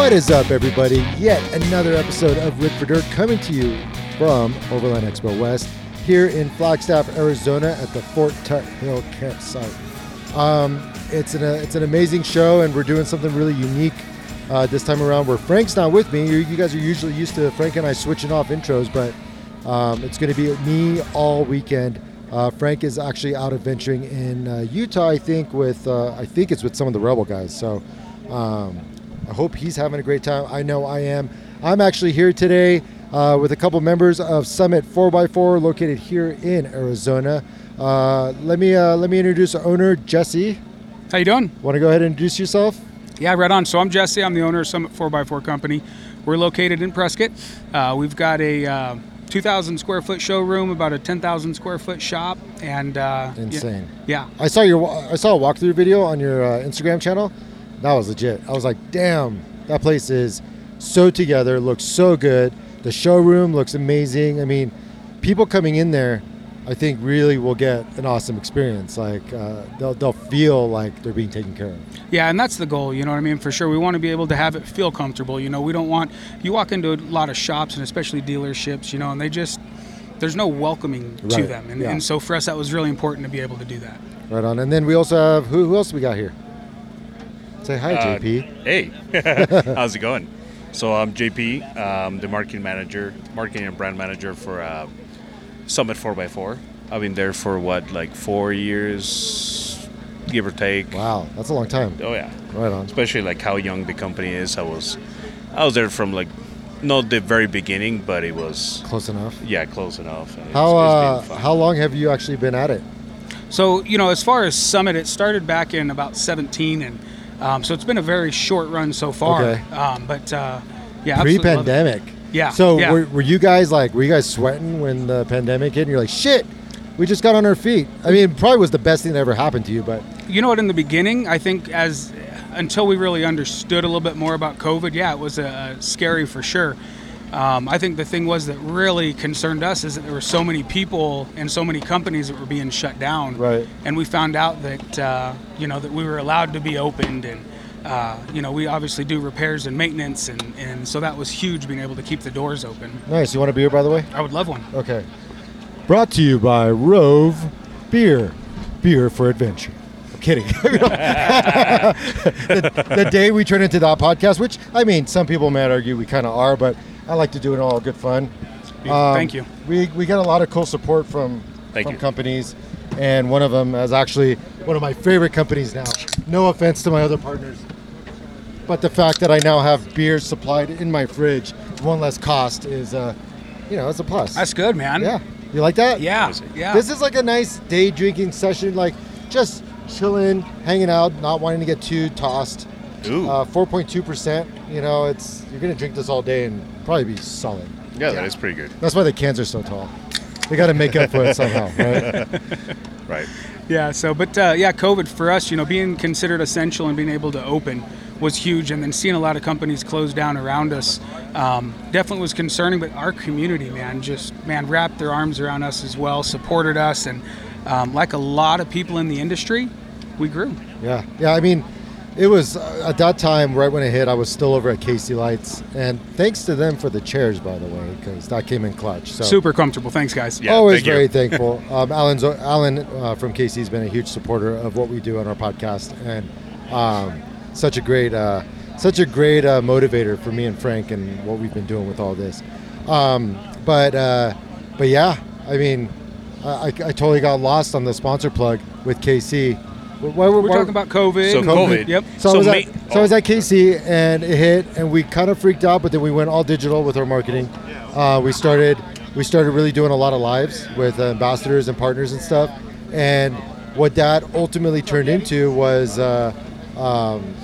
What is up, everybody? Yet another episode of Rid for Dirt coming to you from Overland Expo West here in Flagstaff, Arizona at the Fort Tuthill campsite. Um, it's, an, uh, it's an amazing show, and we're doing something really unique uh, this time around where Frank's not with me. You, you guys are usually used to Frank and I switching off intros, but um, it's going to be me all weekend. Uh, Frank is actually out adventuring in uh, Utah, I think, with uh, I think it's with some of the Rebel guys. So um, I hope he's having a great time. I know I am. I'm actually here today uh, with a couple members of Summit 4x4, located here in Arizona. Uh, let me uh, let me introduce our owner, Jesse. How you doing? Want to go ahead and introduce yourself? Yeah, right on. So I'm Jesse. I'm the owner of Summit 4x4 Company. We're located in Prescott. Uh, we've got a uh, 2,000 square foot showroom, about a 10,000 square foot shop, and uh, Insane. Yeah, I saw your I saw a walkthrough video on your uh, Instagram channel. That was legit. I was like, damn, that place is so together. Looks so good. The showroom looks amazing. I mean, people coming in there, I think really will get an awesome experience. Like uh, they'll they'll feel like they're being taken care of. yeah, and that's the goal. You know what I mean? For sure, we want to be able to have it feel comfortable. You know, we don't want you walk into a lot of shops and especially dealerships. You know, and they just there's no welcoming to them, and, yeah. and so for us that was really important to be able to do that. Right on. And then we also have who, who else we got here? Say hi, Uh, JP. Hey, how's it going? So I'm JP, um, the marketing manager, marketing and brand manager for uh, Summit 4x4. I've been there for what, like four years, give or take. Wow, that's a long time. Oh yeah, Right on. especially like how young the company is. I was, I was there from like, not the very beginning, but it was Close enough. yeah close enough. and it's- How uh, it's been fun. how long have you actually been at it? So, you know, as far as Summit, it started back in about 17, and um, so it's been a very short run so far. Okay. Um, but uh, yeah, absolutely love it. Pre-pandemic. Yeah, So yeah. Were, were you guys like were you guys sweating when the pandemic hit? And you're like, shit, we just got on our feet. I mean, it probably was the best thing that ever happened to you, but You know what? In the beginning, I think as until we really understood a little bit more about COVID, yeah, it was uh, scary for sure. Um, I think the thing was that really concerned us is that there were so many people and so many companies that were being shut down. Right. And we found out that uh, you know that we were allowed to be opened and. Uh, you know, we obviously do repairs and maintenance, and, and so that was huge being able to keep the doors open. nice. You want a beer, by the way? I would love one. Okay. Brought to you by Rove Beer, beer for adventure. I'm kidding. the, the day we turn into that podcast, which I mean, some people might argue we kind of are, but I like to do it all good fun. Um, Thank you. We we get a lot of cool support from Thank from you. companies, and one of them is actually one of my favorite companies now. No offense to my other partners, but the fact that I now have beers supplied in my fridge, one less cost, is uh, you know, it's a plus. That's good, man. yeah, you like that? Yeah. Yeah. This is like a nice day drinking session, like just chilling, hanging out, not wanting to get too tossed. Ooh, Uh, 4.2%. You know, it's you're gonna drink this all day and probably be solid. yeah, that is pretty good. That's why the cans are so tall. They got to make up for it somehow, right? Right. Yeah. So, but uh, yeah, COVID for us, you know, being considered essential and being able to open was huge, and then seeing a lot of companies close down around us um, definitely was concerning. But our community, man, just man wrapped their arms around us as well, supported us, and um, like a lot of people in the industry, we grew. Yeah, yeah. I mean, it was uh, at that time right when it hit. I was still over at KC Lights, and thanks to them for the chairs, by the way, because that came in clutch. So Super comfortable. Thanks, guys. Yeah, always thank you. very thankful. Um, Alan's, Alan uh, from KC's been a huge supporter of what we do on our podcast, and um, such a great, uh, such a great uh, motivator for me and Frank and what we've been doing with all this. Um, but uh, but yeah, I mean, I, I I totally got lost on the sponsor plug with KC. Why, We're talking about COVID. So and- COVID. Yep. So, I So was ma- at, so I was at KC and it hit, and we kind of freaked out. But then we went all digital with our marketing. Uh, we started we started really doing a lot of lives with ambassadors and partners and stuff. And what that ultimately turned into was uh, um,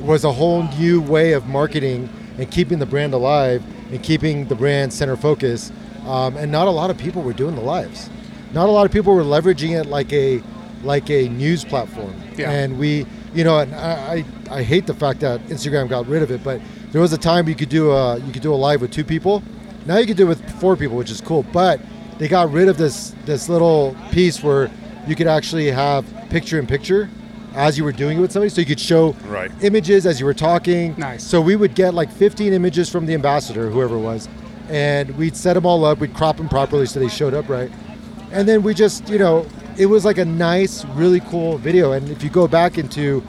was a whole new way of marketing and keeping the brand alive and keeping the brand center focus. Um, and not a lot of people were doing the lives. Not a lot of people were leveraging it like a like a news platform. Yeah. And we, you know, and I, I I hate the fact that Instagram got rid of it, but there was a time you could do a you could do a live with two people. Now you can do it with four people, which is cool. But they got rid of this this little piece where you could actually have picture in picture as you were doing it with somebody, so you could show Right. images as you were talking. Nice. So we would get like 15 images from the ambassador, whoever it was, and we'd set them all up. We'd crop them properly so they showed up right, and then we just, you know, it was like a nice, really cool video. And if you go back into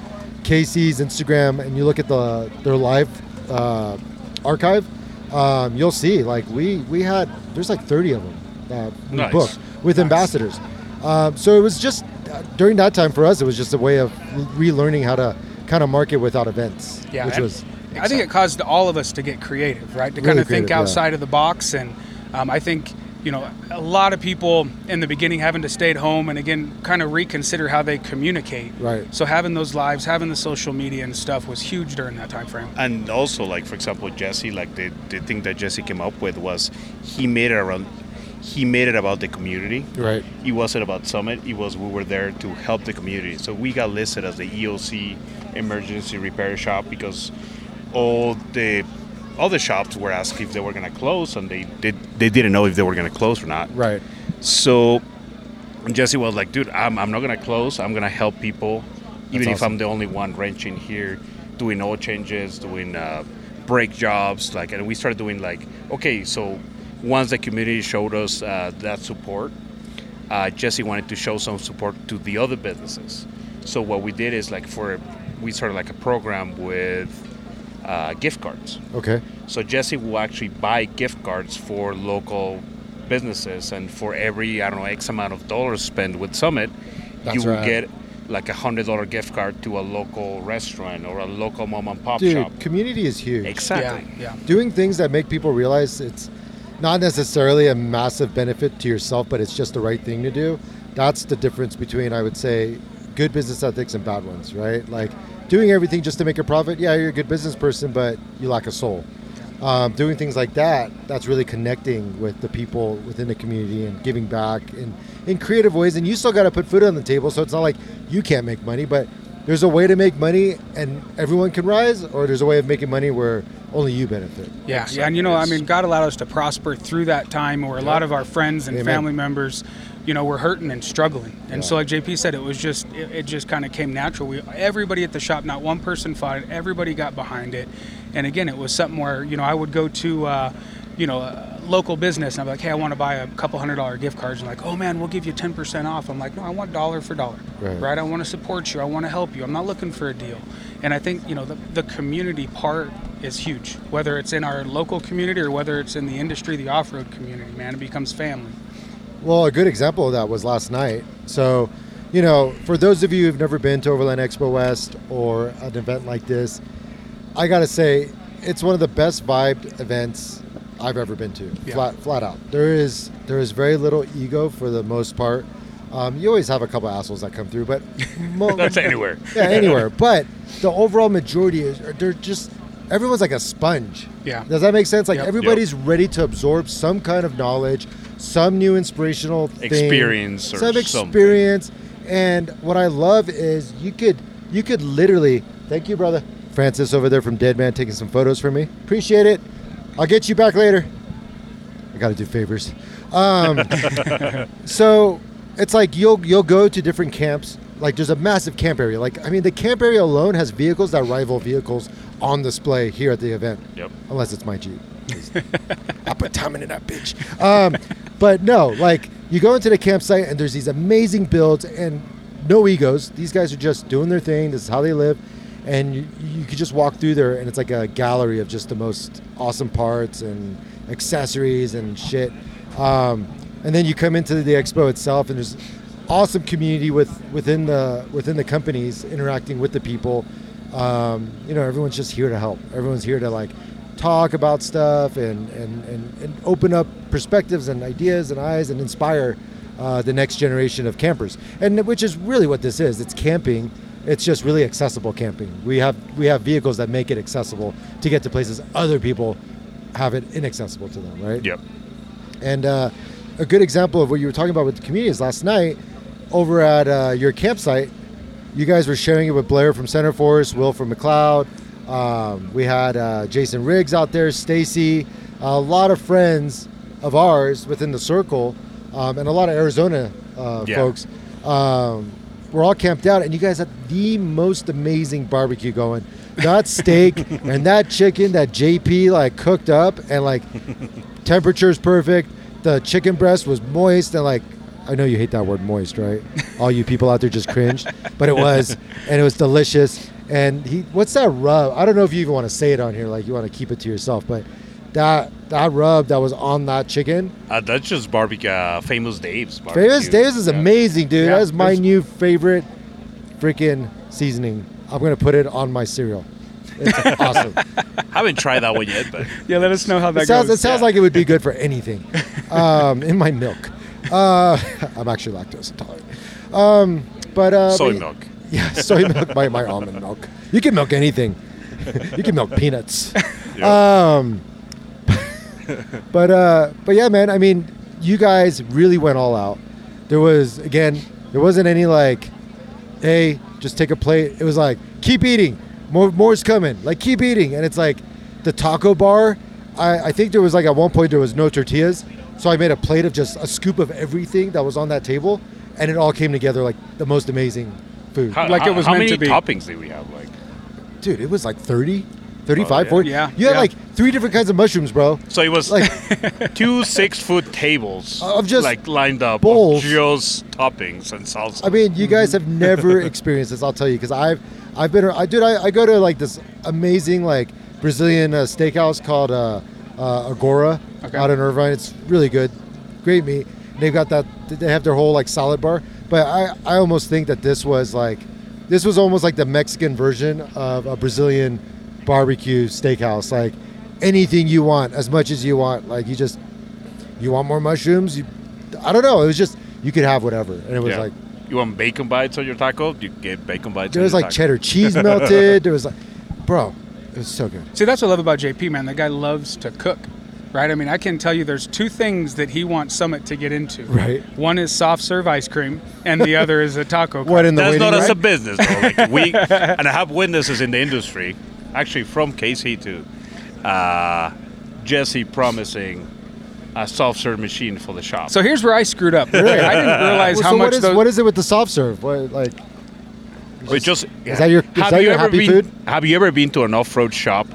KC's Instagram and you look at the their live uh, archive, um, you'll see like we we had there's like 30 of them that we Nice. booked with ambassadors. Um, so it was just uh, during that time for us, it was just a way of relearning how to kind of market without events, Yeah, which was I think it caused all of us to get creative, right? To Really kind of think creative, yeah. outside of the box, and um, I think you know a lot of people in the beginning having to stay at home and again kind of reconsider how they communicate. Right. So having those lives, having the social media and stuff was huge during that time frame. and also like for example jesse like the, the thing that jesse came up with was he made it around he made it about the community right. it wasn't about summit it was we were there to help the community so we got listed as the eoc emergency repair shop because all the all the shops were asked if they were going to close and they did they didn't know if they were going to close or not Right. so Jesse was like, dude, I'm, I'm not gonna close. I'm gonna help people, even if. I'm the only one wrenching here, doing oil changes, doing uh, brake jobs. Like, and we started doing like, okay, so once the community showed us uh, that support, uh, Jesse wanted to show some support to the other businesses. So what we did is like for we started like a program with uh, gift cards. Okay. So Jesse will actually buy gift cards for local businesses, and for every I don't know X amount of dollars spent with Summit, That's you will right. get like a hundred dollar gift card to a local restaurant or a local mom and pop Dude, shop. community is huge. Exactly. Yeah. Yeah. Doing things that make people realize it's not necessarily a massive benefit to yourself, but it's just the right thing to do. That's the difference between, I would say, good business ethics and bad ones, right? Like doing everything just to make a profit. Yeah, you're a good business person, but you lack a soul. Um, doing things like that, that's really connecting with the people within the community and giving back in, in creative ways. And you still got to put food on the table, so it's not like you can't make money, but there's a way to make money and everyone can rise, or there's a way of making money where only you benefit. Yeah, yeah, and you know, I mean, God allowed us to prosper through that time where a lot of our friends and Amen. family members, you know, we're hurting and struggling. And so, like JP said, it was just, it, it just kind of came natural. We, everybody at the shop, not one person fought it. Everybody got behind it. And again, it was something where, you know, I would go to, uh, you know, a local business and I'd be like, hey, I want to buy a couple hundred dollar gift cards. And like, oh man, we'll give you 10% off. I'm like, no, I want dollar for dollar, Right. right? I want to support you. I want to help you. I'm not looking for a deal. And I think, you know, the, the community part is huge, whether it's in our local community or whether it's in the industry, the off road community, man, it becomes family. Well, a good example of that was last night. So, you know, for those of you who've never been to Overland Expo West or an event like this, I gotta say, it's one of the best vibed events I've ever been to. Yeah. Flat, flat out. There is there is very little ego for the most part. Um, you always have a couple assholes that come through, but mo- That's anywhere. yeah, anywhere. But the overall majority is they're just everyone's like a sponge. Yeah. Does that make sense? Like Yep. everybody's ready to absorb some kind of knowledge, some new inspirational thing, Experience or some something. experience. And what I love is you could you could literally thank you, brother Francis over there from Dead Man taking some photos for me. Appreciate it. I'll get you back later. I got to do favors. Um, so it's like you'll you'll go to different camps. Like there's a massive camp area. Like I mean, the camp area alone has vehicles that rival vehicles on display here at the event. Yep. Unless it's my Jeep. I put time into that bitch. Um, but no, like you go into the campsite and there's these amazing builds and no egos. These guys are just doing their thing. This is how they live. And you, you could just walk through there and it's like a gallery of just the most awesome parts and accessories and shit. Um, and then you come into the expo itself and there's awesome community with within the within the companies interacting with the people. Um, you know, everyone's just here to help. Everyone's here to like talk about stuff and and, and, and open up perspectives and ideas and eyes and inspire uh, the next generation of campers. And which is really what this is. It's camping. It's just really accessible camping. We have we have vehicles that make it accessible to get to places other people have it inaccessible to them, right? Yep. And uh, a good example of what you were talking about with the community is last night over at uh, your campsite. You guys were sharing it with Blair from Centerforce, Will from McLeod. Um, we had uh, Jason Riggs out there, Stacy, a lot of friends of ours within the circle, um, and a lot of Arizona uh, Yeah. folks. Um, we're all camped out, and you guys had the most amazing barbecue going. That steak and that chicken that JP like cooked up, and like temperature's perfect. The chicken breast was moist, and like I know you hate that word moist, right? All you people out there just cringed, but it was, and it was delicious. And he, what's that rub? I don't know if you even want to say it on here, like you want to keep it to yourself, but that that rub that was on that chicken, Uh, that's just barbecue. Uh, famous Dave's. Barbecue. Famous Dave's is Yeah. amazing, dude. Yeah, That's my new favorite freaking seasoning. I'm gonna put it on my cereal. It's awesome. Haven't tried that one yet, but Yeah, let us know how that it sounds, goes. it sounds yeah. like it would be good for anything. Um, in my milk. Uh, I'm actually lactose intolerant. Um, but uh, soy but- milk. Yeah, soy milk. My, my almond milk. You can milk anything. you can milk peanuts. Yeah. Um, but uh, but yeah, man. I mean, you guys really went all out. There was again, there wasn't any like, hey, just take a plate. It was like, keep eating. More more's coming. Like keep eating. And it's like the taco bar. I, I think there was like at one point there was no tortillas, so I made a plate of just a scoop of everything that was on that table, and it all came together like the most amazing food. How, Like it was how meant many to be. toppings did we have? Like, Dude, it was like 30, 35, Oh, yeah. 40. Yeah, You had yeah. like three different kinds of mushrooms, bro. so it was Like two six-foot tables Of just like lined up bowls. of just toppings and salsa. I mean, you guys have never experienced this. I'll tell you because I've I've been I dude I, I go to like this amazing like Brazilian uh, steakhouse called uh, uh, Agora Okay. out in Irvine. It's really good, great meat. They've got that. They have their whole like salad bar. But I I almost think that this was like this was almost like the Mexican version of a Brazilian barbecue steakhouse. Like anything you want, as much as you want. Like you just you want more mushrooms. You I don't know. It was just you could have whatever, and it was Yeah. like. you want bacon bites on your taco? You get bacon bites. There on was your like taco. cheddar cheese melted. There was like, bro, it was so good. See, that's what I love about JP, man. The guy loves to cook, right? I mean, I can tell you there's two things that he wants Summit to get into. Right. One is soft serve ice cream, and the other is a taco. What in the That's waiting not as a business, though. Like we and I have witnesses in the industry, actually from KC too. Uh, Jesse promising a soft serve machine for the shop. So here's where I screwed up. Really? I didn't realize Well, how so much what is those. what is it with the soft serve? What like? It just is that your- is have that you your ever happy been, food? Have you ever been to an off-road shop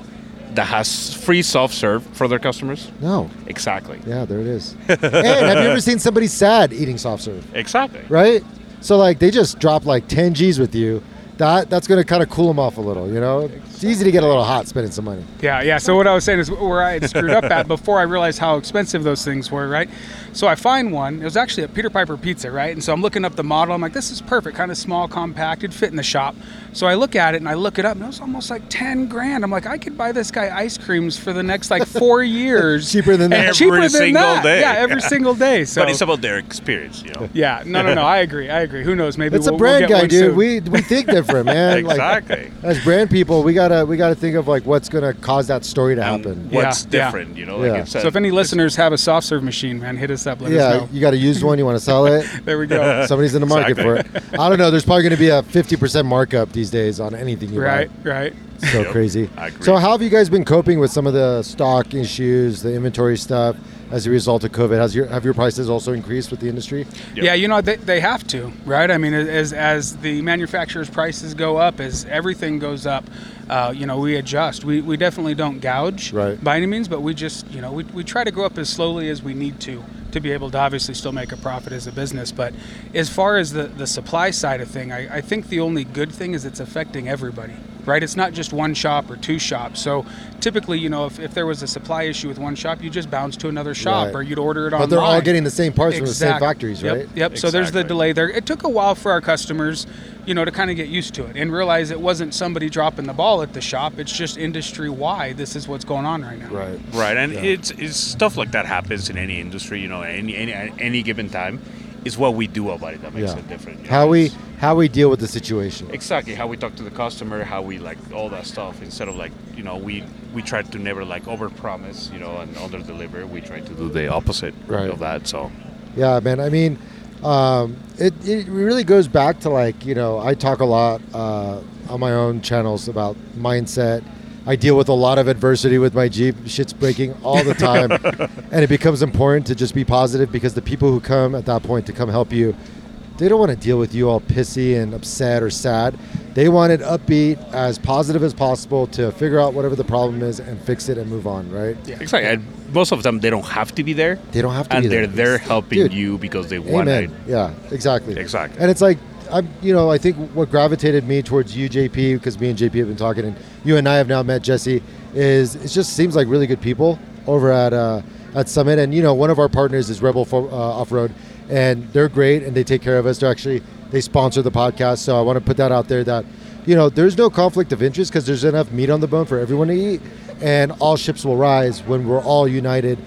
that has free soft serve for their customers? No. Exactly. Yeah, there it is. and have you ever seen somebody sad eating soft serve? Exactly. Right. So like they just drop like ten G's with you. That that's gonna kind of cool them off a little. You know, it's easy to get a little hot spending some money. Yeah, yeah. So what I was saying is where I had screwed up at before I realized how expensive those things were, right? So I find one. It was actually a Peter Piper Pizza, right? And so I'm looking up the model. I'm like, this is perfect, kind of small, compact, it'd fit in the shop. So I look at it and I look it up, and it was almost like ten grand. I'm like, I could buy this guy ice creams for the next like four years, Cheaper than that. And Every cheaper than single that. day. Yeah, every single day. So But it's about their experience, you know. yeah, no, no, no. I agree. I agree. Who knows? Maybe It's we'll, a brand we'll get guy, dude. soon. We we think different, man. Like, Exactly. as brand people, we gotta we gotta think of like what's gonna cause that story to And happen. what's Yeah, yeah. different, you know? Yeah. Like it's, uh, so if any listeners have a soft serve machine, man, hit us up. Let us Yeah, know. you got to use one. You want to sell it. There we go. Somebody's in the market for it. I don't know. There's probably going to be a 50% markup these days on anything you right, buy. right. So Yep, crazy. I agree. So how have you guys been coping with some of the stock issues, the inventory stuff as a result of COVID? Has your have your prices also increased with the industry? Yep. Yeah, you know they, they have to, right? I mean, as as the manufacturers' prices go up, as everything goes up, uh, you know, we adjust. We, we definitely don't gouge Right. by any means, but we just you know we, we try to go up as slowly as we need to to be able to obviously still make a profit as a business. But as far as the the supply side of thing, I, I think the only good thing is it's affecting everybody. Right, it's not just one shop or two shops. So typically, you know, if, if there was a supply issue with one shop, you just bounce to another shop, Right. or you'd order it But online. But they're all getting the same parts from the same Exactly. factories, Yep, right? Yep. So there's the delay there. It took a while for our customers, you know, to kind of get used to it and realize it wasn't somebody dropping the ball at the shop. It's just industry wide. This is what's going on right now. Right. Right, and Yeah. it's, it's stuff like that happens in any industry, you know, any any any given time. It's what we do about it that makes Yeah. it different. you How know, we how we deal with the situation. exactly how we talk to the customer, how we like all that stuff. Instead of like you know we we try to never like overpromise, you know, and under deliver. We try to do the opposite Right. of that. So Yeah, man. I mean, um, it, it really goes back to like, you know, I talk a lot uh, on my own channels about mindset. I deal with a lot of adversity with my Jeep. Shit's breaking all the time. and it becomes important to just be positive because the people who come at that point to come help you, they don't want to deal with you all pissy and upset or sad. They want it upbeat, as positive as possible to figure out whatever the problem is and fix it and move on, right? Yeah. Exactly. And most of them, they don't have to be there. They don't have to and be there. And they're there helping Dude, you because they want it. Amen. Yeah, exactly. Exactly. And it's like I'm, you know, I think what gravitated me towards you, JP, because me and JP have been talking, and you and I have now met Jesse, is it just seems like really good people over at uh, at Summit, and you know, one of our partners is Rebel Fo- uh, Off Road, and they're great, and they take care of us. They're actually they sponsor the podcast, so I want to put that out there that. You know, there's no conflict of interest because there's enough meat on the bone for everyone to eat, and all ships will rise when we're all united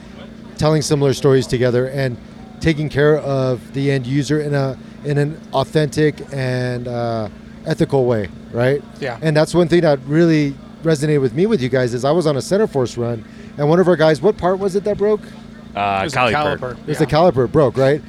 telling similar stories together and taking care of the end user in a in an authentic and uh, ethical way, right? Yeah. And that's one thing that really resonated with me with you guys is I was on a Centerforce run, and one of our guys, what part was it that broke? Uh, It was caliper. caliper. It was Yeah. the caliper broke, right?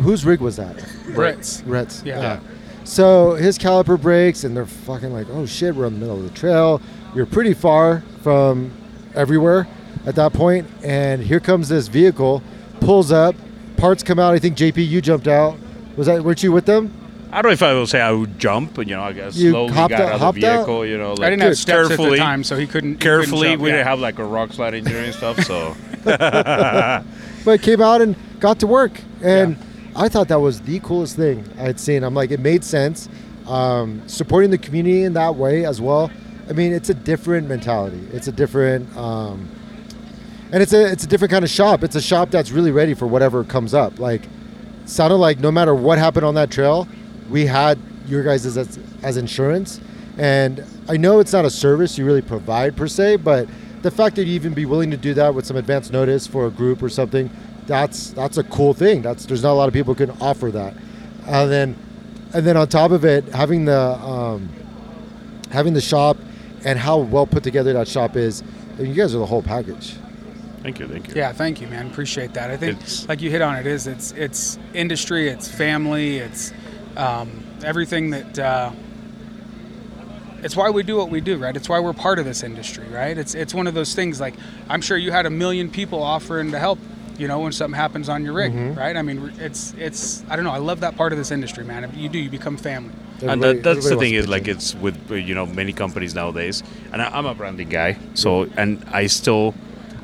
Whose rig was that? Brits. Rhett's. Yeah. So his caliper breaks, and they're fucking like, "Oh shit, we're in the middle of the trail. You're pretty far from everywhere at that. And here comes this vehicle, pulls up, parts come out. I think JP, you jumped out. Was that? Weren't you with them? I don't know if I will say I would jump, but you know, I guess You slowly hopped got out- out of hopped the out? vehicle. You know, like I didn't have just steps at the time, so he couldn't. he couldn't carefully. jump, we yeah. didn't have like a rock slide injury and stuff, so But came out and got to work, and I thought that was the coolest thing I had seen. I'm like, it made sense. Um, supporting the community in that way as well. I mean, it's a different mentality. It's a different. Um, and it's a it's a different kind of shop. It's a shop that's really ready for whatever comes up. Like, sounded like no matter what happened on that trail, we had your guys as as insurance. And I know it's not a service you really provide per se, but the fact that you even be willing to do that with some advance notice for a group or something, that's that's a cool thing. That's there's not a lot of people can offer that. And then and then on top of it, having the um, having the shop and how well put together that shop is, I mean, you guys are the whole package. Thank you, thank you. Yeah, thank you, man. Appreciate that. I think, It's- like you hit on it, is it's it's industry, it's family, it's um, everything that. Uh, it's why we do what we do, right? It's why we're part of this industry, right? It's it's one of those things. Like I'm sure you had a million people offering to help, you know, when something happens on your rig, Mm-hmm. right? I mean, it's it's I don't know. I love that part of this industry, man. You do, you become family. and that, that's the thing is like it's with uh, you know many companies nowadays and I, i'm a branding guy so and i still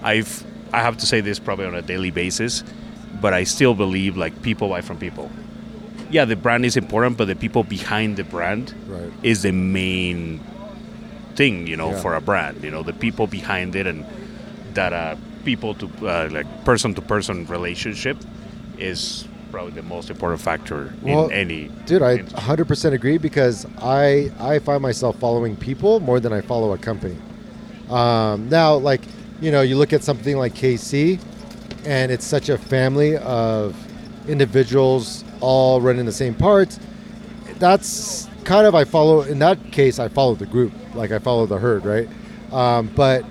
i've i have to say this probably on a daily basis but i still believe like people buy from people yeah the brand is important but the people behind the brand Right. is the main thing you know Yeah. for a brand you know the people behind it and that uh people to uh, like person to person relationship is probably the most important factor Well, in any Dude, I industry. 100% agree because I I find myself following people more than I follow a company. Um, now, like you know, you look at something like KC, and it's such a family of individuals all running the same parts. That's kind of I follow. In that case, I follow the group, like I follow the herd, right? Um, but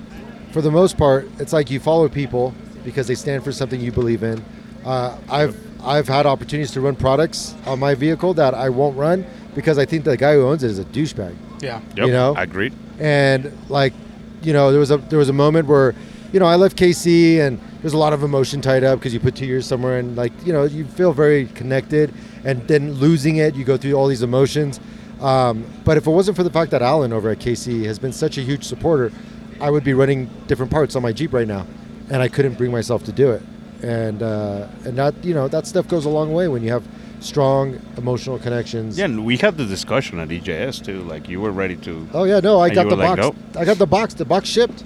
for the most part, it's like you follow people because they stand for something you believe in. Uh, I've I've had opportunities to run products on my vehicle that I won't run because I think the guy who owns it is a douchebag. Yeah. Yep, you know? I agreed And like, you know, there was a there was a moment where, you know, I left KC and there's a lot of emotion tied up because you put two years somewhere and like, you know, you feel very connected. And then losing it, you go through all these emotions. Um, but if it wasn't for the fact that Alan over at KC has been such a huge supporter, I would be running different parts on my Jeep right now, and I couldn't bring myself to do it. And uh, and that you know that stuff goes a long way when you have strong emotional connections. Yeah, and we had the discussion at EJS too. Like you were ready to. Oh yeah, no, I got the were like, box. nope. I got the box. The box shipped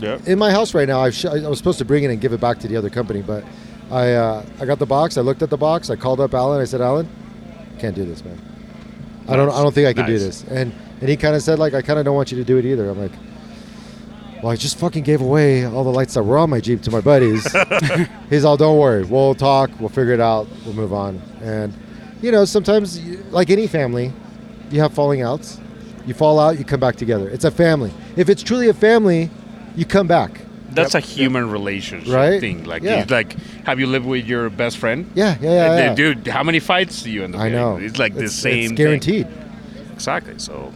Yeah. in my house right now. I, sh- I was supposed to bring it and give it back to the other company, but I uh, I got the box. I looked at the box. I called up Alan. I said, Alan, can't do this, man. I don't I don't think I can do this. And and he kind of said like I kind of don't want you to do it either. I'm like. Well, I just fucking gave away all the lights that were on my Jeep to my buddies. He's all, don't worry, we'll talk, we'll figure it out, we'll move on. And, you know, sometimes, like any family, you have falling outs. You fall out, you come back together. It's a family. If it's truly a family, you come back. That's a human relationship Right? thing. Like, Yeah. it's like, have you lived with your best friend? Yeah, yeah, yeah. And yeah. Dude, how many fights do you end up I getting? know. It's like the same. It's thing. guaranteed. Exactly. So,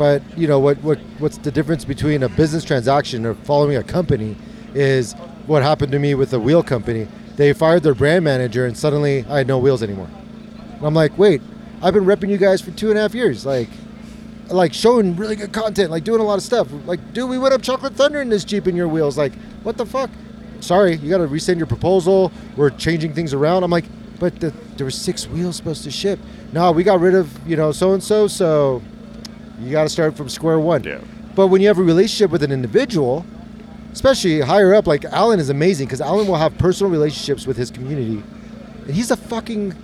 But you know what? What what's the difference between a business transaction or following a company? Is what happened to me with the wheel company. They fired their brand manager, and suddenly I had no wheels anymore. And I'm like, wait, I've been repping you guys for two and a half years. Like, like showing really good content, like doing a lot of stuff. Like, dude, we went up Chocolate Thunder in this Jeep in your wheels. Like, what the fuck? Sorry, you got to resend your proposal. We're changing things around. I'm like, but the, there were six wheels supposed to ship. No, we got rid of you know so and so. So you got to start from square one. Yeah. But when you have a relationship with an individual, especially higher up, like Alan is amazing because Alan will have personal relationships with his community, and he's a fucking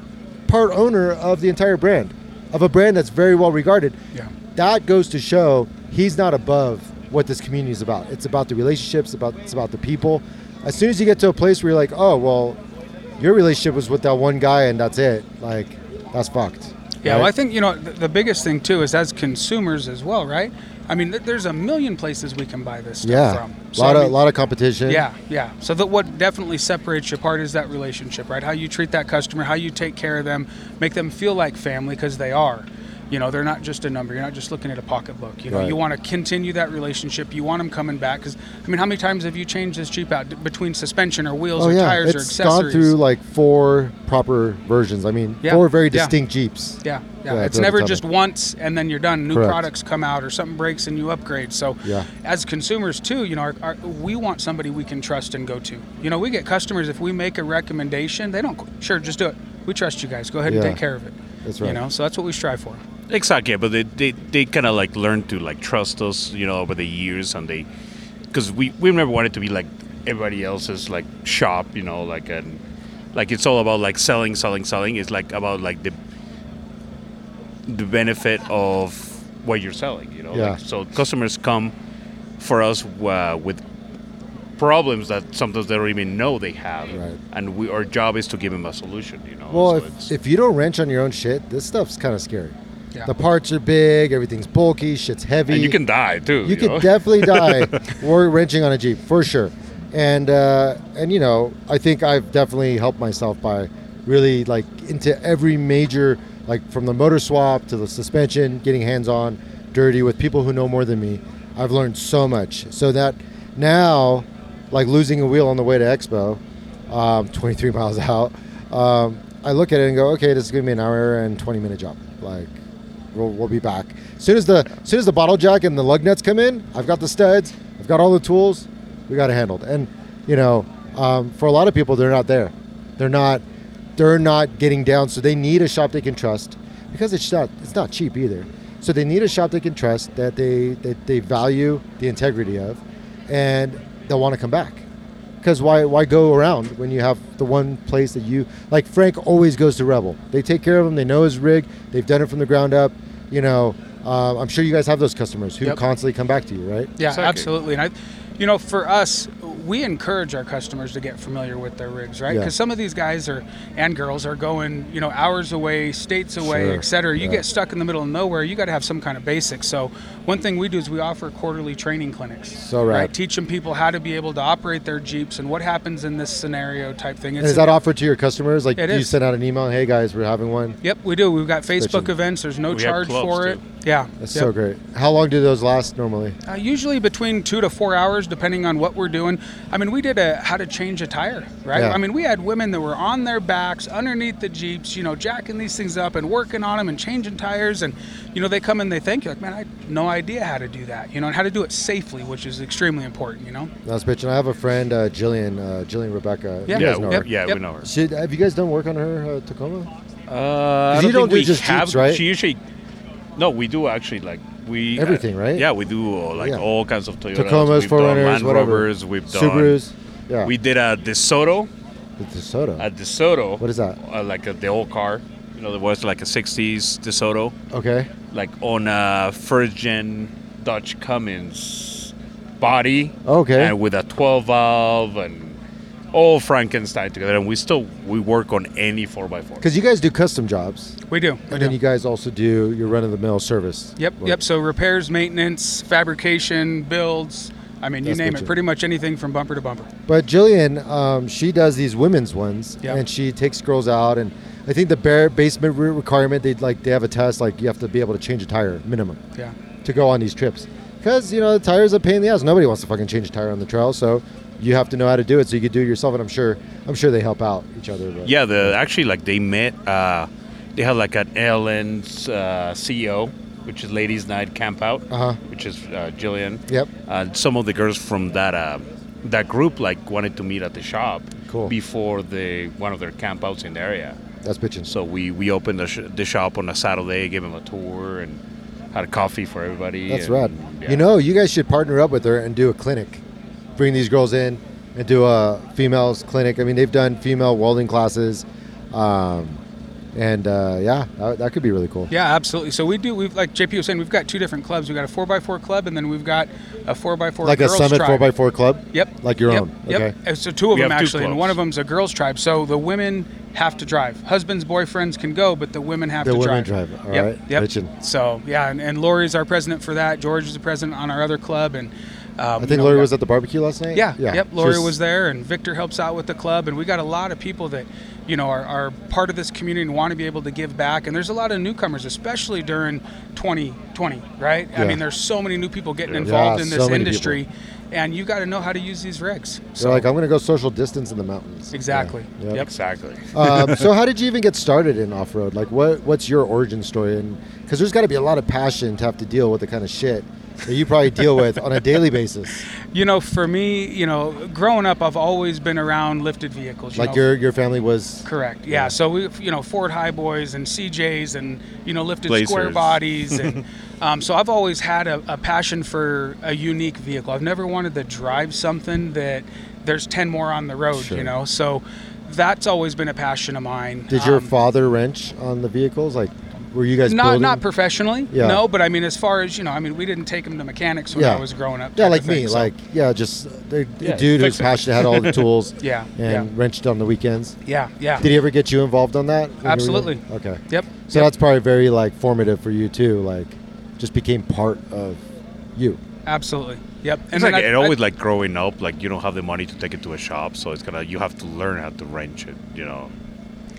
part owner of the entire brand, of a brand that's very well regarded. Yeah. That goes to show he's not above what this community is about. It's about the relationships, about it's about the people. As soon as you get to a place where you're like, oh well, your relationship was with that one guy and that's it, like that's fucked. Yeah, right? well, I think you know the, the biggest thing too is as consumers as well, right? I mean, th- there's a million places we can buy this stuff yeah, from. a So, lot I of mean, lot of competition. Yeah, yeah. So that what definitely separates you apart is that relationship, right? How you treat that customer, how you take care of them, make them feel like family because they are. You know, they're not just a number. You're not just looking at a pocketbook. You know, Right. you want to continue that relationship. You want them coming back because I mean, how many times have you changed this Jeep out between suspension or wheels Oh or yeah, tires or accessories? it's gone through like four proper versions. I mean, Yeah, four very yeah. distinct Jeeps. Yeah, yeah. Yeah, it's never just once and then you're done. New Correct. products come out or something breaks and you upgrade. So, Yeah. as consumers too, you know, our, our, we want somebody we can trust and go to. You know, we get customers if we make a recommendation, they don't sure just do it. We trust you guys. Go ahead and take care of it. That's right. You know, so that's what we strive for. Exactly, but they they, they kind of like learn to like trust us, you know, over the years, and they because we we never wanted to be like everybody else's like shop, you know, like and like it's all about like selling, selling, selling. It's like about like the the benefit of what you're selling, you know. Yeah. Like, so customers come for us uh, with problems that sometimes they don't even know they have, Right. and we our job is to give them a solution, you know. Well, So if, if you don't wrench on your own shit, this stuff's kind of scary. Yeah. The parts are big, everything's bulky, shit's heavy. and you can die too. you could know? definitely die or wrenching on a Jeep for sure. And uh, and you know, I think I've definitely helped myself by really like into every major like from the motor swap to the suspension, getting hands on, dirty with people who know more than me. I've learned so much. So that now, like losing a wheel on the way to Expo, um, 23 miles out, um, I look at it and go, okay, this is gonna be an hour and 20 minute job. Like we'll, we'll be back. As soon as the as soon as the bottle jack and the lug nuts come in, I've got the studs, I've got all the tools, we got it handled. And you know, um, for a lot of people, they're not there. They're not they're not getting down, so they need a shop they can trust because it's not it's not cheap either. So they need a shop they can trust that they that they value the integrity of, and they'll want to come back. Because why why go around when you have the one place that you like? Frank always goes to Rebel. They take care of him. They know his rig. They've done it from the ground up. You know, uh, I'm sure you guys have those customers who Yep. constantly come back to you, right? Yeah, Exactly. absolutely. And I, you know, for us, we encourage our customers to get familiar with their rigs, right? Yeah. Because some of these guys are and girls are going, you know, hours away, states away, Sure. et cetera. You Yeah. get stuck in the middle of nowhere. You got to have some kind of basics. So one thing we do is we offer quarterly training clinics. So right, Teaching people how to be able to operate their jeeps and what happens in this scenario type thing. And is that offered to your customers? Like, It do you send out an email? Hey guys, we're having one. Yep, we do. We've got Facebook Switching. events. There's no We charge clubs, for too. It. Yeah. That's Yep. so great. How long do those last normally? Uh, usually between two to four hours, depending on what we're doing. I mean, we did a how to change a tire, right? Yeah. I mean, we had women that were on their backs underneath the jeeps, you know, jacking these things up and working on them and changing tires, and you know, they come and they thank you like, man, I had no idea how to do that, you know, and how to do it safely, which is extremely important, you know. That's bitch. And I have a friend, uh, Jillian, uh, Jillian Rebecca. Yeah. Yeah, guys know we- her. yeah, Yep. we know her. Should, have you guys done work on her uh, Tacoma? Uh, I you don't think do we just have, Jeeps, right? She usually, no, we do actually like we Everything, right? Yeah, we do uh, like Yeah. all kinds of Toyotas. Tacomas, We've done 4Runners, Land whatever. Rovers. We've done Subarus. Yeah. We did a DeSoto. the DeSoto. A DeSoto. What is that? Uh, like a, the old car. You know, there was like a '60s DeSoto, okay. like on a first gen Dodge Cummins body. Okay. And with a 12 valve and all Frankenstein together, and we still we work on any 4x4. Because you guys do custom jobs, We do. We and do. then you guys also do your run of the mill service. Yep, work. yep. So repairs, maintenance, fabrication, builds. I mean, you That's name it. too. Pretty much anything from bumper to bumper. But Jillian, um, she does these women's ones, Yeah. and she takes girls out, and I think the bare basement requirement they like they have a test like you have to be able to change a tire minimum Yeah. to go on these trips, because you know the tire's a pain in the ass. Nobody wants to fucking change a tire on the trail, so you have to know how to do it. So you can do it yourself, and I'm sure I'm sure they help out each other. But Yeah, the actually like they met uh, they had like an Ellen's uh, CEO, which is Ladies Night Camp Out, Uh-huh. which is uh, Jillian. Yep. Uh, some of the girls from that uh, that group like wanted to meet at the shop Cool. before the one of their camp outs in the area. That's bitching. So we we opened the, sh- the shop on a Saturday, gave them a tour, and had a coffee for everybody. That's and, rad. yeah. You know, you guys should partner up with her and do a clinic. Bring these girls in and do a females clinic. I mean, they've done female welding classes, um, and uh, yeah, that, that could be really cool. Yeah, absolutely. So we do. We've like JP was saying, we've got two different clubs. We've got a four x four club, and then we've got a four x four Like a Summit 4x4 club? Yep. Like your Yep. own? Yep. Okay. And So two of We them actually, and one of them's a girls' tribe. So the women have to drive. Husbands, boyfriends can go, but the women have The to women drive. drive. All yep. right. Yep. So yeah, and, and Lori's our president for that. George is the president on our other club, and um, I think Lori was at the barbecue last night. yeah, yeah. yep. Lori She was there, and Victor helps out with the club, and we got a lot of people that, you know, are, are part of this community and want to be able to give back. And there's a lot of newcomers, especially during 2020, right? Yeah. I mean, there's so many new people getting involved Yeah, in this many industry, and you got to know how to use these rigs. They're like, I'm going to go social distance in the mountains. Exactly. Yeah. Yep. Exactly. um, so how did you even get started in off-road? Like, what what's your origin story? And because there's got to be a lot of passion to have to deal with the kind of shit that you probably deal with on a daily basis. You know, for me, you know, growing up, I've always been around lifted vehicles. You Like know, your your family was. Correct. Yeah. So we, you know, Ford High Boys and CJs and you know lifted square bodies and um, so I've always had a, a passion for a unique vehicle. I've never wanted to drive something that there's ten more on the road. Sure. You know, so that's always been a passion of mine. Did your Um, father wrench on the vehicles? Like, were you guys not building? not professionally, Yeah. no. But I mean, as far as you know, I mean, we didn't take them to mechanics when Yeah. I was growing up. yeah, like thing, me. so- Like, yeah, just uh, the Yeah, dude who's fix passionate, had all the tools. Yeah, And yeah. wrenched on the weekends. yeah, yeah. Did he ever get you involved on that? when you were Absolutely. Okay. Yep. So yep. that's probably very like formative for you too. Like, just became part of you. absolutely. Yep. It's like I- it I- always like growing up, like you don't have the money to take it to a shop, so it's gonna you have to learn how to wrench it. You know.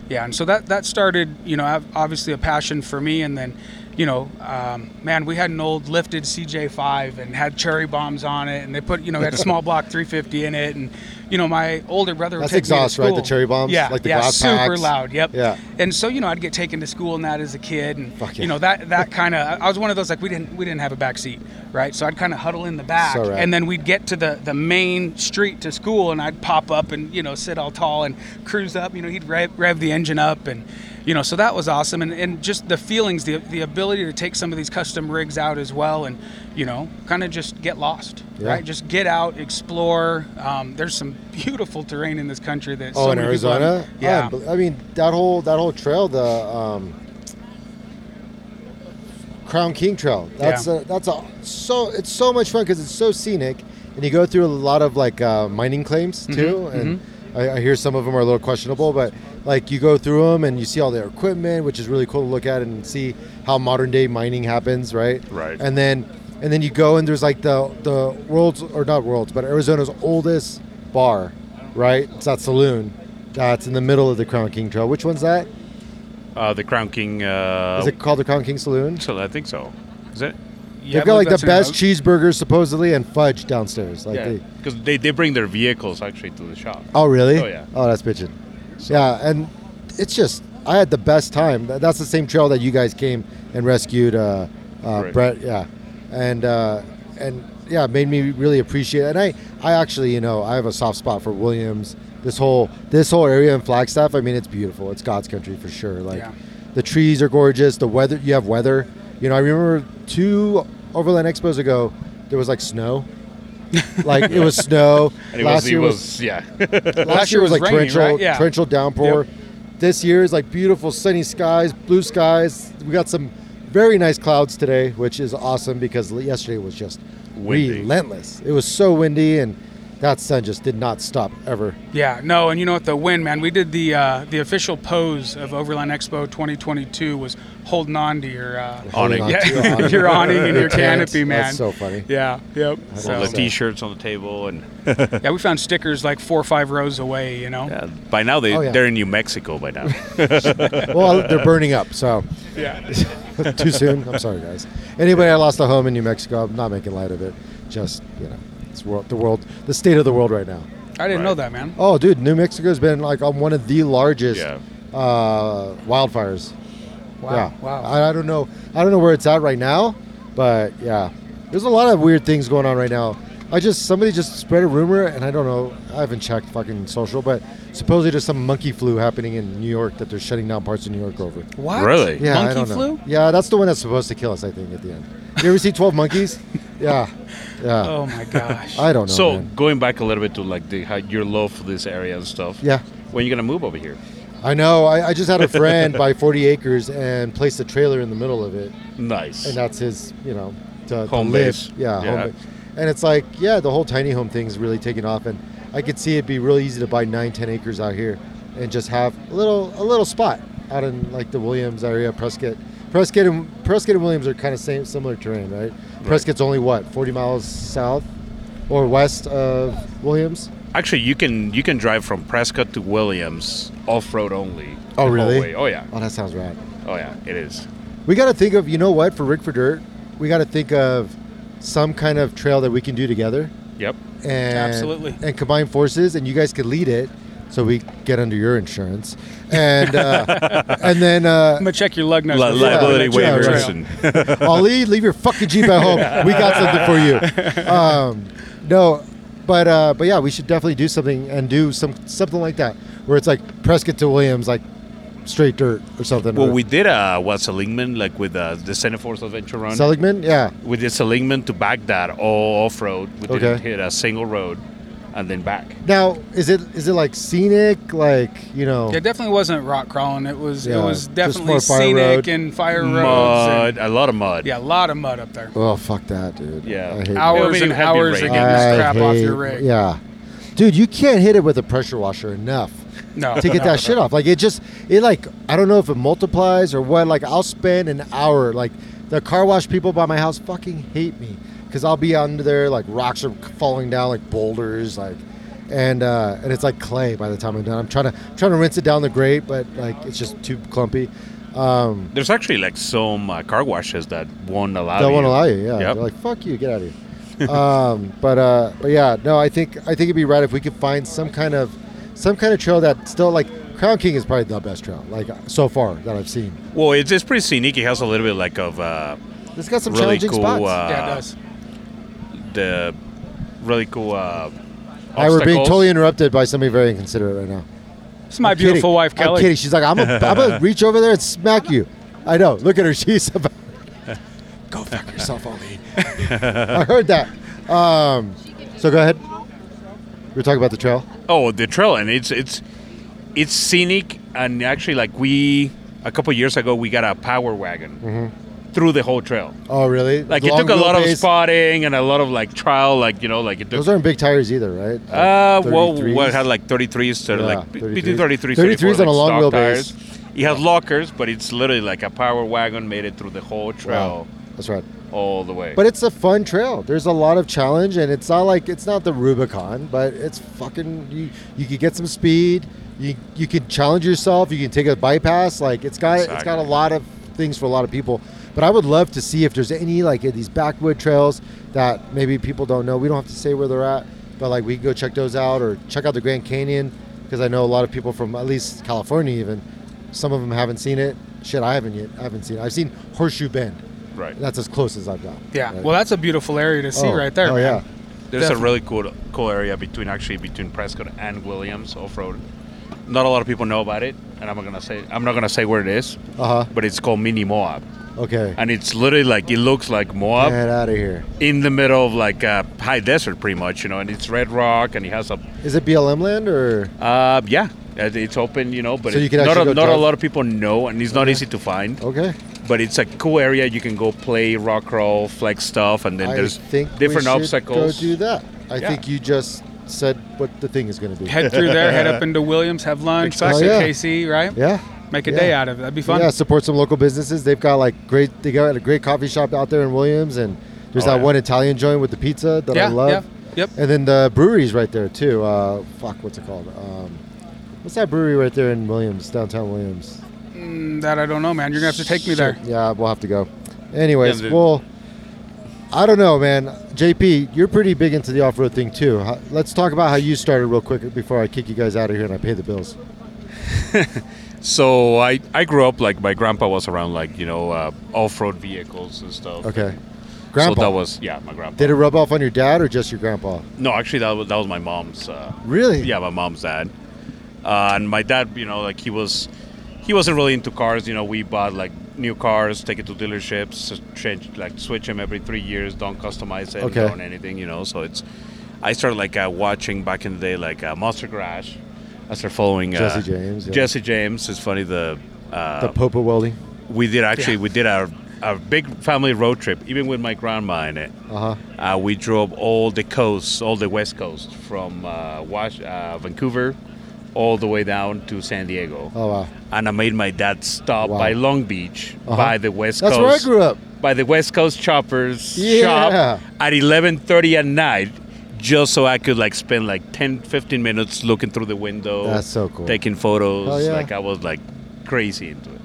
Yeah, and so that that started, you know, obviously a passion for me, and then, you know, um, man, we had an old lifted CJ5 and had cherry bombs on it, and they put, you know, we had a small block 350 in it, and, you know, my older brother That's exhaust, right? The cherry bombs? yeah, Like the yeah, super packs? loud, yep. Yeah. And so, you know, I'd get taken to school and that as a kid, and Fuck you know that that kind of I was one of those like we didn't we didn't have a back seat, right? So I'd kind of huddle in the back, So and then we'd get to the the main street to school, and I'd pop up and you know sit all tall and cruise up. You know, he'd rev, rev the engine up, and you know, so that was awesome, and and just the feelings, the the ability to take some of these custom rigs out as well, and you know, kind of just get lost, Yeah. right? Just get out, explore. Um, there's some beautiful terrain in this country that Oh, so in many people Arizona. Yeah. Oh, I mean that whole that whole trail, the um, Crown King Trail. That's Yeah. a, that's a so it's so much fun because it's so scenic, and you go through a lot of like uh, mining claims too, and I, I hear some of them are a little questionable, but like you go through them and you see all their equipment, which is really cool to look at and see how modern day mining happens, right? Right. And then and then you go and there's like the the world's or not world's, but Arizona's oldest bar, right? It's that saloon that's in the middle of the Crown King Trail. Which one's that? Uh, the Crown King. Uh, Is it called the Crown King Saloon? so I think so. Is it? Yeah, They've got like the best cheeseburgers supposedly and fudge downstairs. Like yeah. Because they, they bring their vehicles actually to the shop. oh really? Oh, yeah. Oh, that's bitchin'. Yeah, and it's just I had the best time. That's the same trail that you guys came and rescued uh, uh. Brett. Yeah, and uh, and yeah, it made me really appreciate. it. And I I actually you know I have a soft spot for Williams. This whole this whole area in Flagstaff. I mean, it's beautiful. It's God's country for sure. Like Yeah. the trees are gorgeous. The weather you have weather. You know, I remember two Overland Expos ago. There was like snow. Like it was snow. And it Last was, year was, yeah. last year was, like raining, torrential, right? Yeah. torrential downpour. Yep. This year is like beautiful sunny skies, blue skies. We got some very nice clouds today, which is awesome because yesterday was just Windy. relentless. It was so windy, and that sun just did not stop ever. Yeah, no, and you know what? The win, man. We did the uh, the official pose of Overland Expo 2022 was holding on to your uh, Awning. On yeah, to your awning. your awning and your canopy, man. That's so funny. Yeah, yep. So, All the. T-shirts on the table, and yeah, we found stickers like four or five rows away. You know. yeah, by now they Oh, yeah. they're in New Mexico by now. Well, they're burning up, so Yeah. too soon. I'm sorry, guys. Anyway, I lost a home in New Mexico. I'm not making light of it. Just you know, it's world, the world, the state of the world right now. I didn't know that, man. Oh, dude, New Mexico's been like on one of the largest Yeah. uh, wildfires. Wow, Yeah. wow. I, I don't know. I don't know where it's at right now, but yeah, there's a lot of weird things going on right now. I just somebody just spread a rumor, and I don't know. I haven't checked fucking social, but supposedly there's some monkey flu happening in New York that they're shutting down parts of New York over. What? Really? Yeah, Monkey I don't know. flu? Yeah, that's the one that's supposed to kill us. I think at the end. You ever see Twelve Monkeys? Yeah, yeah. Oh my gosh. I don't know. so man. going back a little bit to like the, how your love for this area and stuff. yeah, When you gonna move over here? I know. I, I just had a friend buy 40 acres and place a trailer in the middle of it, Nice. and that's his, you know, to, to live. base. Yeah, Yeah. home base. And it's like, yeah, the whole tiny home thing's really taking off, and I could see it'd be really easy to buy nine, ten acres out here, and just have a little, a little spot out in like the Williams area, Prescott. Prescott and Prescott and Williams are kind of same, similar terrain, right? Prescott's only what, 40 miles south or west of Williams. Actually, you can you can drive from Prescott to Williams off road only. Oh, really? Oh yeah. Oh, that sounds right. Oh yeah. It is. We got to think of, you know what, for Rick for Dirt, we got to think of some kind of trail that we can do together Yep. and Absolutely. and combine forces, and you guys could lead it, so we get under your insurance, and uh, and then uh, I'm gonna check your lug nuts. Li- liability let you on waivers Ali, leave your fucking jeep at home. We got something for you. Um, no, but uh, but yeah, we should definitely do something and do some something like that, where it's like Prescott to Williams, like straight dirt or something. well, or we did uh what Seligman like with uh, the Centerforce Adventure Run. Seligman, yeah. we did Seligman to Baghdad all off road. We didn't Okay. hit a single road, and then back. Now, is it is it like scenic, like you know? It definitely wasn't rock crawling. It was Yeah, it was definitely fire scenic road. and fire roads. Mud, and- a lot of mud. yeah, a lot of mud up there. Oh fuck that, dude. Yeah. I hate Hours I and it had hours of raining. getting this I crap off your rig. Yeah, dude, you can't hit it with a pressure washer enough No. to get that shit off. Like it just, it like I don't know if it multiplies or what. Like I'll spend an hour. Like the car wash people by my house fucking hate me because I'll be under there like rocks are falling down like boulders like. And uh, and it's like clay by the time I'm done. I'm trying to trying to rinse it down the grate, but like it's just too clumpy. Um, There's actually like some uh, car washes that won't allow They you. won't allow you. Yeah, Yep. they're like fuck you, get out of here. um, but uh, but yeah, no, I think I think it'd be right if we could find some kind of some kind of trail that still like Crown King is probably the best trail like so far that I've seen. Well, it's, it's pretty scenic. It has a little bit like of uh, It's got some really challenging cool. spots. Uh, yeah, it does. The really cool. Uh, Hi, we're being totally interrupted by somebody very inconsiderate right now. It's my I'm beautiful kidding. wife, I'm Kelly. kidding. She's like, I'm gonna reach over there and smack you. I know. Look at her. She's about. Go fuck yourself, Ali. I heard that. Um, so go ahead. We're talking about the trail. Oh, the trail, and it's it's it's scenic, and actually, like we a couple years ago, we got a power wagon through the whole trail. Oh, really? Like Long it took a lot of spotting and a lot of like trial, like you know, like it took. Those aren't big tires either, right? Like Uh, well, 33s? what had like 33s to Yeah, like 33s. between 33 33s on a long wheelbase. It has lockers, but it's literally like a power wagon made it through the whole trail Wow. That's right. All the way. But it's a fun trail. There's a lot of challenge, and it's not like it's not the Rubicon, but it's fucking. You you could get some speed. You you could challenge yourself. You can take a bypass. Like it's got it's got a lot of things for a lot of people. But I would love to see if there's any like these backwood trails that maybe people don't know. We don't have to say where they're at, but like we can go check those out or check out the Grand Canyon because I know a lot of people from at least California even. Some of them haven't seen it. Shit, I haven't yet. I haven't seen it. I've seen Horseshoe Bend. Right. That's as close as I've got. Yeah. Right? Well, that's a beautiful area to see Oh, right there. Oh man. yeah. There's a really cool cool area between actually between Prescott and Williams off road. Not a lot of people know about it, and I'm not gonna say I'm not gonna say where it is, Uh huh. but it's called Mini Moab, Okay. and it's literally like it looks like Moab Get out of here. in the middle of like a high desert, pretty much, you know. And it's red rock, and it has a Is it BLM land or? uh, yeah, it's open, you know, but So you can not a, go not a lot of people know, and it's not Okay. easy to find. Okay. But it's a cool area. You can go play rock crawl, flex stuff, and then I there's think different we should obstacles. Go do that. I Yeah. think you just said what the thing is going to be. Head through there, head up into Williams, have lunch, Exactly. visit Oh, yeah. KC, right? Yeah. Make a Yeah. day out of it. That'd be fun. Yeah. Support some local businesses. They've got like great. They got a great coffee shop out there in Williams, and there's Oh, that yeah. one Italian joint with the pizza that I love. yeah, yep. And then the brewery's right there too. Uh, fuck, what's it called? Um, what's that brewery right there in Williams, downtown Williams? Mm, that I don't know, man. You're gonna have to take me there. Yeah, we'll have to go. Anyways, Yeah, well, I don't know, man. JP, you're pretty big into the off-road thing too. Let's talk about how you started real quick before I kick you guys out of here and I pay the bills. So I, I grew up like my grandpa was around like you know uh, off road vehicles and stuff. Okay. Grandpa. So that was yeah my grandpa. Did it rub off on your dad or just your grandpa? No, actually that was that was my mom's. Uh, Really? yeah, my mom's dad. Uh, and my dad, you know, like he was, he wasn't really into cars. You know, we bought like new cars, take it to dealerships, change like switch them every three years, don't customize it, Okay. don't anything. You know, so it's. I started like uh, watching back in the day, like uh, Monster Garage. I started following uh, Jesse James, yeah. Jesse James. It's funny the. Uh, The Popa welding. we did actually Yeah. we did our our big family road trip, even with my grandma in it. Uh huh. Uh, we drove all the coast, all the west coast, from uh, Wash, uh, Vancouver, all the way down to San Diego. Oh wow. And I made my dad stop Wow. by Long Beach, Uh-huh. by the west That's coast, where I grew up. by the West Coast Choppers Yeah. shop at 11:30 at night, just so I could like spend like 10, 15 minutes looking through the window. That's so cool. Taking photos. Hell yeah. Like I was like crazy into it.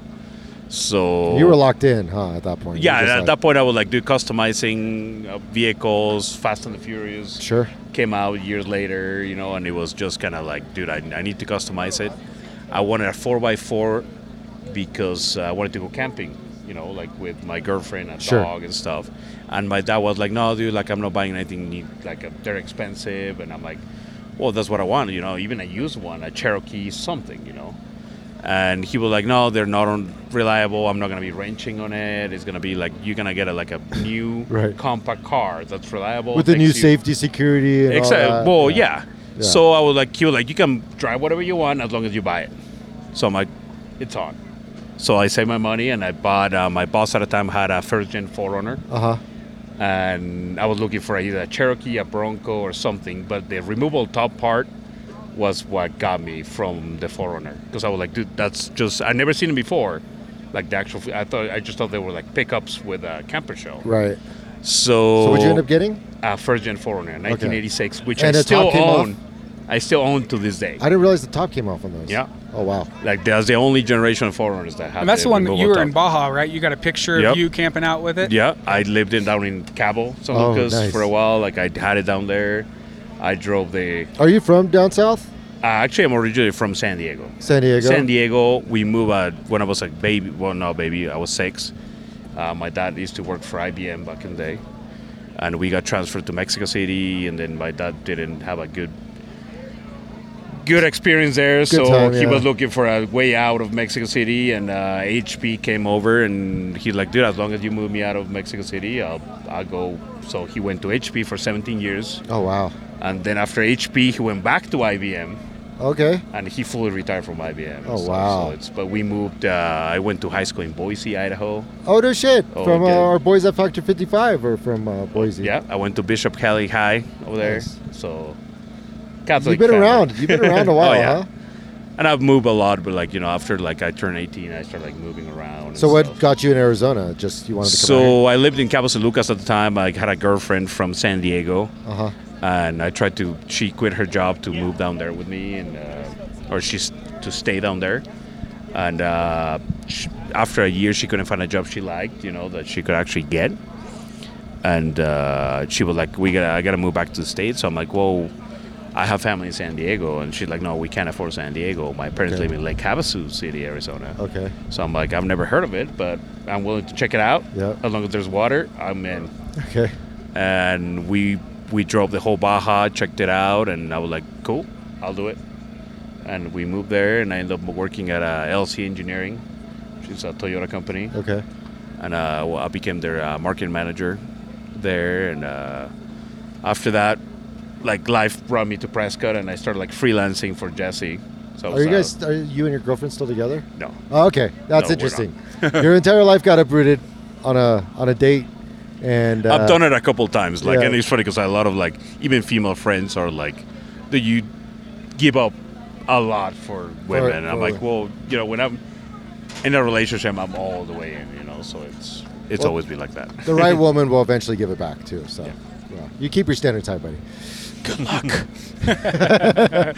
So You were locked in, huh? At that point. Yeah, at like- that point I would like do customizing uh, vehicles, Fast and the Furious. Sure. Came out years later, you know, and it was just kind of like, dude, I, I need to customize it. I wanted a 4x4 because uh, I wanted to go camping, you know, like with my girlfriend and Sure. dog and stuff. And my dad was like, no, dude, like I'm not buying anything like uh, they're expensive. And I'm like, well, that's what I want, you know, even a used one, a Cherokee, something, you know. And he was like, no, they're not reliable. I'm not gonna be wrenching on it. It's gonna be like you're gonna get a, like a new Right. compact car that's reliable. With the new you- safety security. And all Exactly. Well, yeah. Yeah. So I was like, he was like, you can drive whatever you want as long as you buy it. So I'm like, it's on. So I saved my money and I bought. Uh, my boss at the time had a first gen 4Runner, Uh huh. and I was looking for either a Cherokee, a Bronco, or something. But the removable top part was what got me from the 4Runner because I was like, dude, that's just I never seen it before. Like the actual, I thought I just thought they were like pickups with a camper shell. Right. So, So what'd you end up getting? uh, first gen 4Runner, 1986, which And I still top came off? own. I still own to this day. I didn't realize the top came off on those. Yeah. Oh wow. Like that's the only generation of 4Runners that have. And that's the one that you removable were in. Baja, right? You got a picture Yep. of you camping out with it. Yeah, I lived in down in Cabo, San Oh, Lucas, nice. for a while. Like I had it down there. I drove the. Are you from down south? Uh, actually, I'm originally from San Diego. San Diego. San Diego. We moved uh, when I was like baby. Well, no, baby. I was six. Uh, my dad used to work for IBM back in the day, and we got transferred to Mexico City. And then my dad didn't have a good good experience there, so time, he yeah. was looking for a way out of Mexico City. And uh, HP came over, and he's like, "Dude, as long as you move me out of Mexico City, I'll I'll go." So he went to HP for 17 years, Oh wow. And then after HP, he went back to IBM Okay. and he fully retired from IBM. Oh, stuff. wow. So it's but we moved. Uh, I went to high school in Boise, Idaho. Oh no shit. Oh, from uh, our boys at Factor 55 or from uh, Boise. Yeah, I went to Bishop Kelly High over there. Nice. So Catholic. You've been family. around. You've been around a while, oh, yeah. huh? And I've moved a lot, but like you know, after like I turned 18, I started like moving around. So what stuff. got you in Arizona? Just you wanted to So I lived in Cabo San Lucas at the time. I had a girlfriend from San Diego, Uh huh. And I tried to. She quit her job to move down there with me, and uh, or she's to stay down there. And uh, sh after a year, she couldn't find a job she liked, you know, that she could actually get. And uh, she was like, "We got, I got to move back to the states." So I'm like, "Well, I have family in San Diego," and she's like, "No, we can't afford San Diego. My parents Okay. live in Lake Havasu City, Arizona." Okay. So I'm like, "I've never heard of it, but I'm willing to check it out. Yeah. As long as there's water, I'm in." Okay. and we we drove the whole Baja, checked it out, and I was like, cool, I'll do it. And we moved there, and I ended up working at uh, LC Engineering, which is a Toyota company, Okay. and uh, well, I became their uh, marketing manager there. And uh, after that, like life brought me to Prescott, and I started like freelancing for Jesse. So Are you guys? Are you and your girlfriend still together? no, Oh, okay, that's No, interesting. your entire life got uprooted on a on a date, and uh, I've done it a couple times. Like, yeah. and it's funny because a lot of like even female friends are like, "Do you give up a lot for women?" and I'm for- like, well, you know, when I'm in a relationship, I'm all the way in. You know, so it's it's Well, always been like that. The right woman will eventually give it back too. So, Yeah. yeah. you keep your standards high, buddy. Good luck.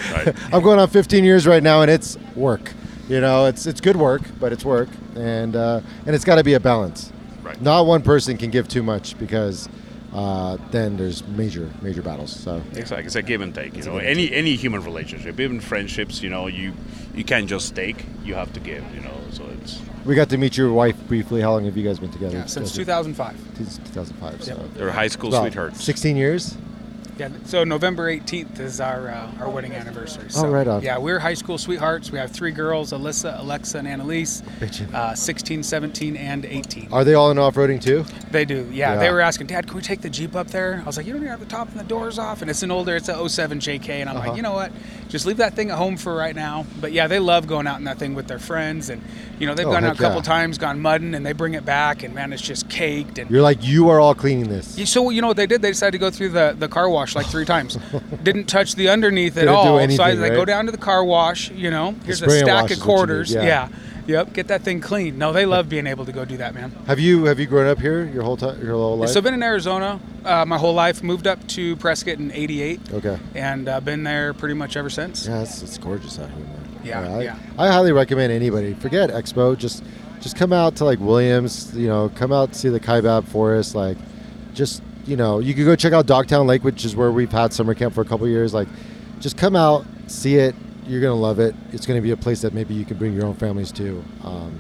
I'm going on 15 years right now, and it's work. You know, it's it's good work, but it's work, and uh, and it's got to be a balance. Right. Not one person can give too much because uh, then there's major major battles. So It's like it's a give and take. You It's know, give and any any human relationship, even friendships. You know, you you can't just take. You have to give. You know, so it's we got to meet your wife briefly. How long have you guys been together? Yeah, since Together? 2005. Since 2005. So they're high school About sweethearts. 16 years. Yeah, so November 18th is our uh, our wedding anniversary. Oh, So, right on. Yeah, we're high school sweethearts. We have three girls: Alyssa, Alexa, and Annalise. Uh, 16, 17, and 18. Are they all in off-roading too? They do. Yeah, Yeah. they were asking, Dad, can we take the Jeep up there? I was like, you don't even have the top and the doors off, and it's an older, it's a 07 JK, and I'm Uh-huh. like, you know what? Just leave that thing at home for right now. But yeah, they love going out in that thing with their friends, and you know they've Oh, gone out a couple yeah. times, gone mudding, and they bring it back, and man, it's just caked and. You're like you are all cleaning this. So you know what they did? They decided to go through the, the car wash like three times. Didn't touch the underneath at Didn't do all. so I, anything, they go down to the car wash. You know, here's a spray and wash stack of quarters. need, yeah. Yep. Get that thing clean. No, they love being able to go do that, man. Have you have you grown up here your whole time your whole life? So I've been in Arizona uh, my whole life. Moved up to Prescott in '88, okay. and uh, been there pretty much ever since. Yeah, it's, it's gorgeous out here, man. Yeah, I, yeah. I highly recommend anybody. Forget Expo. Just just come out to like Williams. You know, come out to see the Kaibab Forest. Like, just you know, you could go check out Dogtown Lake, which is where we've had summer camp for a couple years. Like, just come out, see it. You're gonna love it. It's gonna be a place that maybe you can bring your own families to,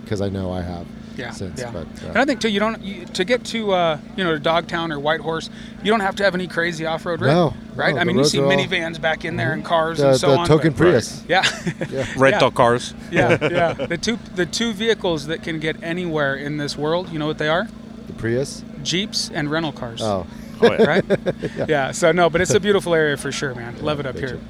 because I know I have. Yeah, Since, yeah. but, uh, And I think too, you don't you, to get to uh, you know to Dogtown or Whitehorse, you don't have to have any crazy off-road rig, No, right? no, I mean, you see are all- minivans back in there and cars the, and so the on. token but- Prius. Yeah. Yeah. Rental Yeah. cars. yeah, yeah. The two the two vehicles that can get anywhere in this world, you know what they are? The Prius. Jeeps and rental cars. Oh. Oh, yeah. Right? yeah. So no, but it's a beautiful area for sure, man. Love it up betcha. here.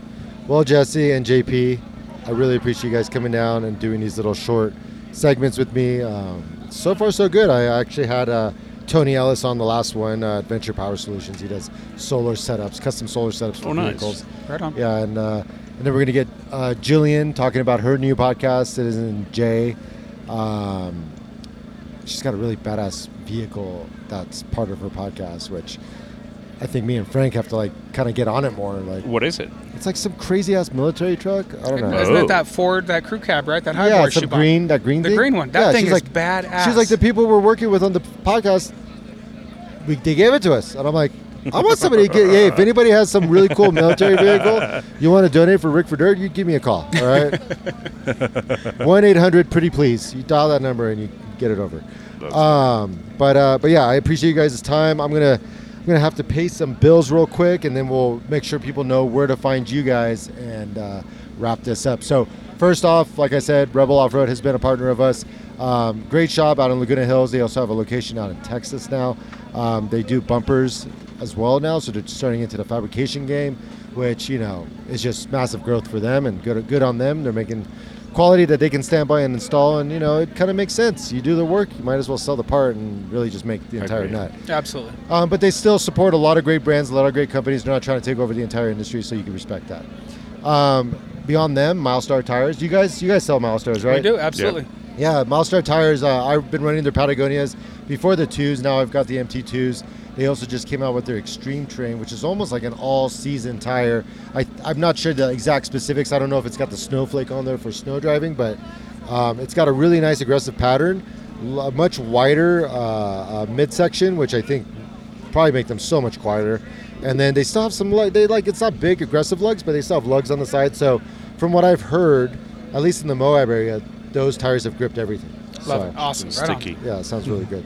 Well, Jesse and JP, I really appreciate you guys coming down and doing these little short segments with me. Um, so far, so good. I actually had uh, Tony Ellis on the last one, uh, Adventure Power Solutions. He does solar setups, custom solar setups for Oh, nice. vehicles. Right on. Yeah, and uh, and then we're gonna get uh, Jillian talking about her new podcast, Citizen J. Um, she's got a really badass vehicle that's part of her podcast, which I think me and Frank have to like kind of get on it more. Like What is it? It's like some crazy ass military truck. I don't know. Isn't Oh. it that Ford, that crew cab, right? That high yeah, bar she some bought? green, that green thing. The thing. green one. That Yeah, thing she's is like, badass. She's like the people we're working with on the podcast. We, they gave it to us, and I'm like, I want somebody to get. Hey, if anybody has some really cool military vehicle you want to donate for Rick for Dirt, you give me a call. All right, one eight hundred pretty please. You dial that number and you get it over. Um, but uh, but yeah, I appreciate you guys' time. I'm gonna I'm gonna have to pay some bills real quick, and then we'll make sure people know where to find you guys and uh, wrap this up. So first off, like I said, Rebel Off Road has been a partner of us. Um, great shop out in Laguna Hills. They also have a location out in Texas now. Um, they do bumpers as well now, so they're starting into the fabrication game, which you know is just massive growth for them and good good on them. They're making quality that they can stand by and install, and you know it kind of makes sense. You do the work, you might as well sell the part and really just make the entire nut. Absolutely. Um, but they still support a lot of great brands, a lot of great companies. They're not trying to take over the entire industry, so you can respect that. Um, beyond them, Milestar Tires. You guys, you guys sell Milestars, right? We do absolutely. Yeah, Milestar Tires. Uh, I've been running their Patagonias before the twos. Now I've got the MT2s. They also just came out with their Extreme Train, which is almost like an all-season tire. I, I'm not sure the exact specifics. I don't know if it's got the snowflake on there for snow driving, but um, it's got a really nice aggressive pattern, a much wider uh, uh, midsection, which I think probably make them so much quieter. And then they still have some lug. They like it's not big aggressive lugs, but they still have lugs on the side. So from what I've heard, at least in the Moab area, those tires have gripped everything. Love So, it. Awesome. And Right on. sticky. Yeah, sounds really good.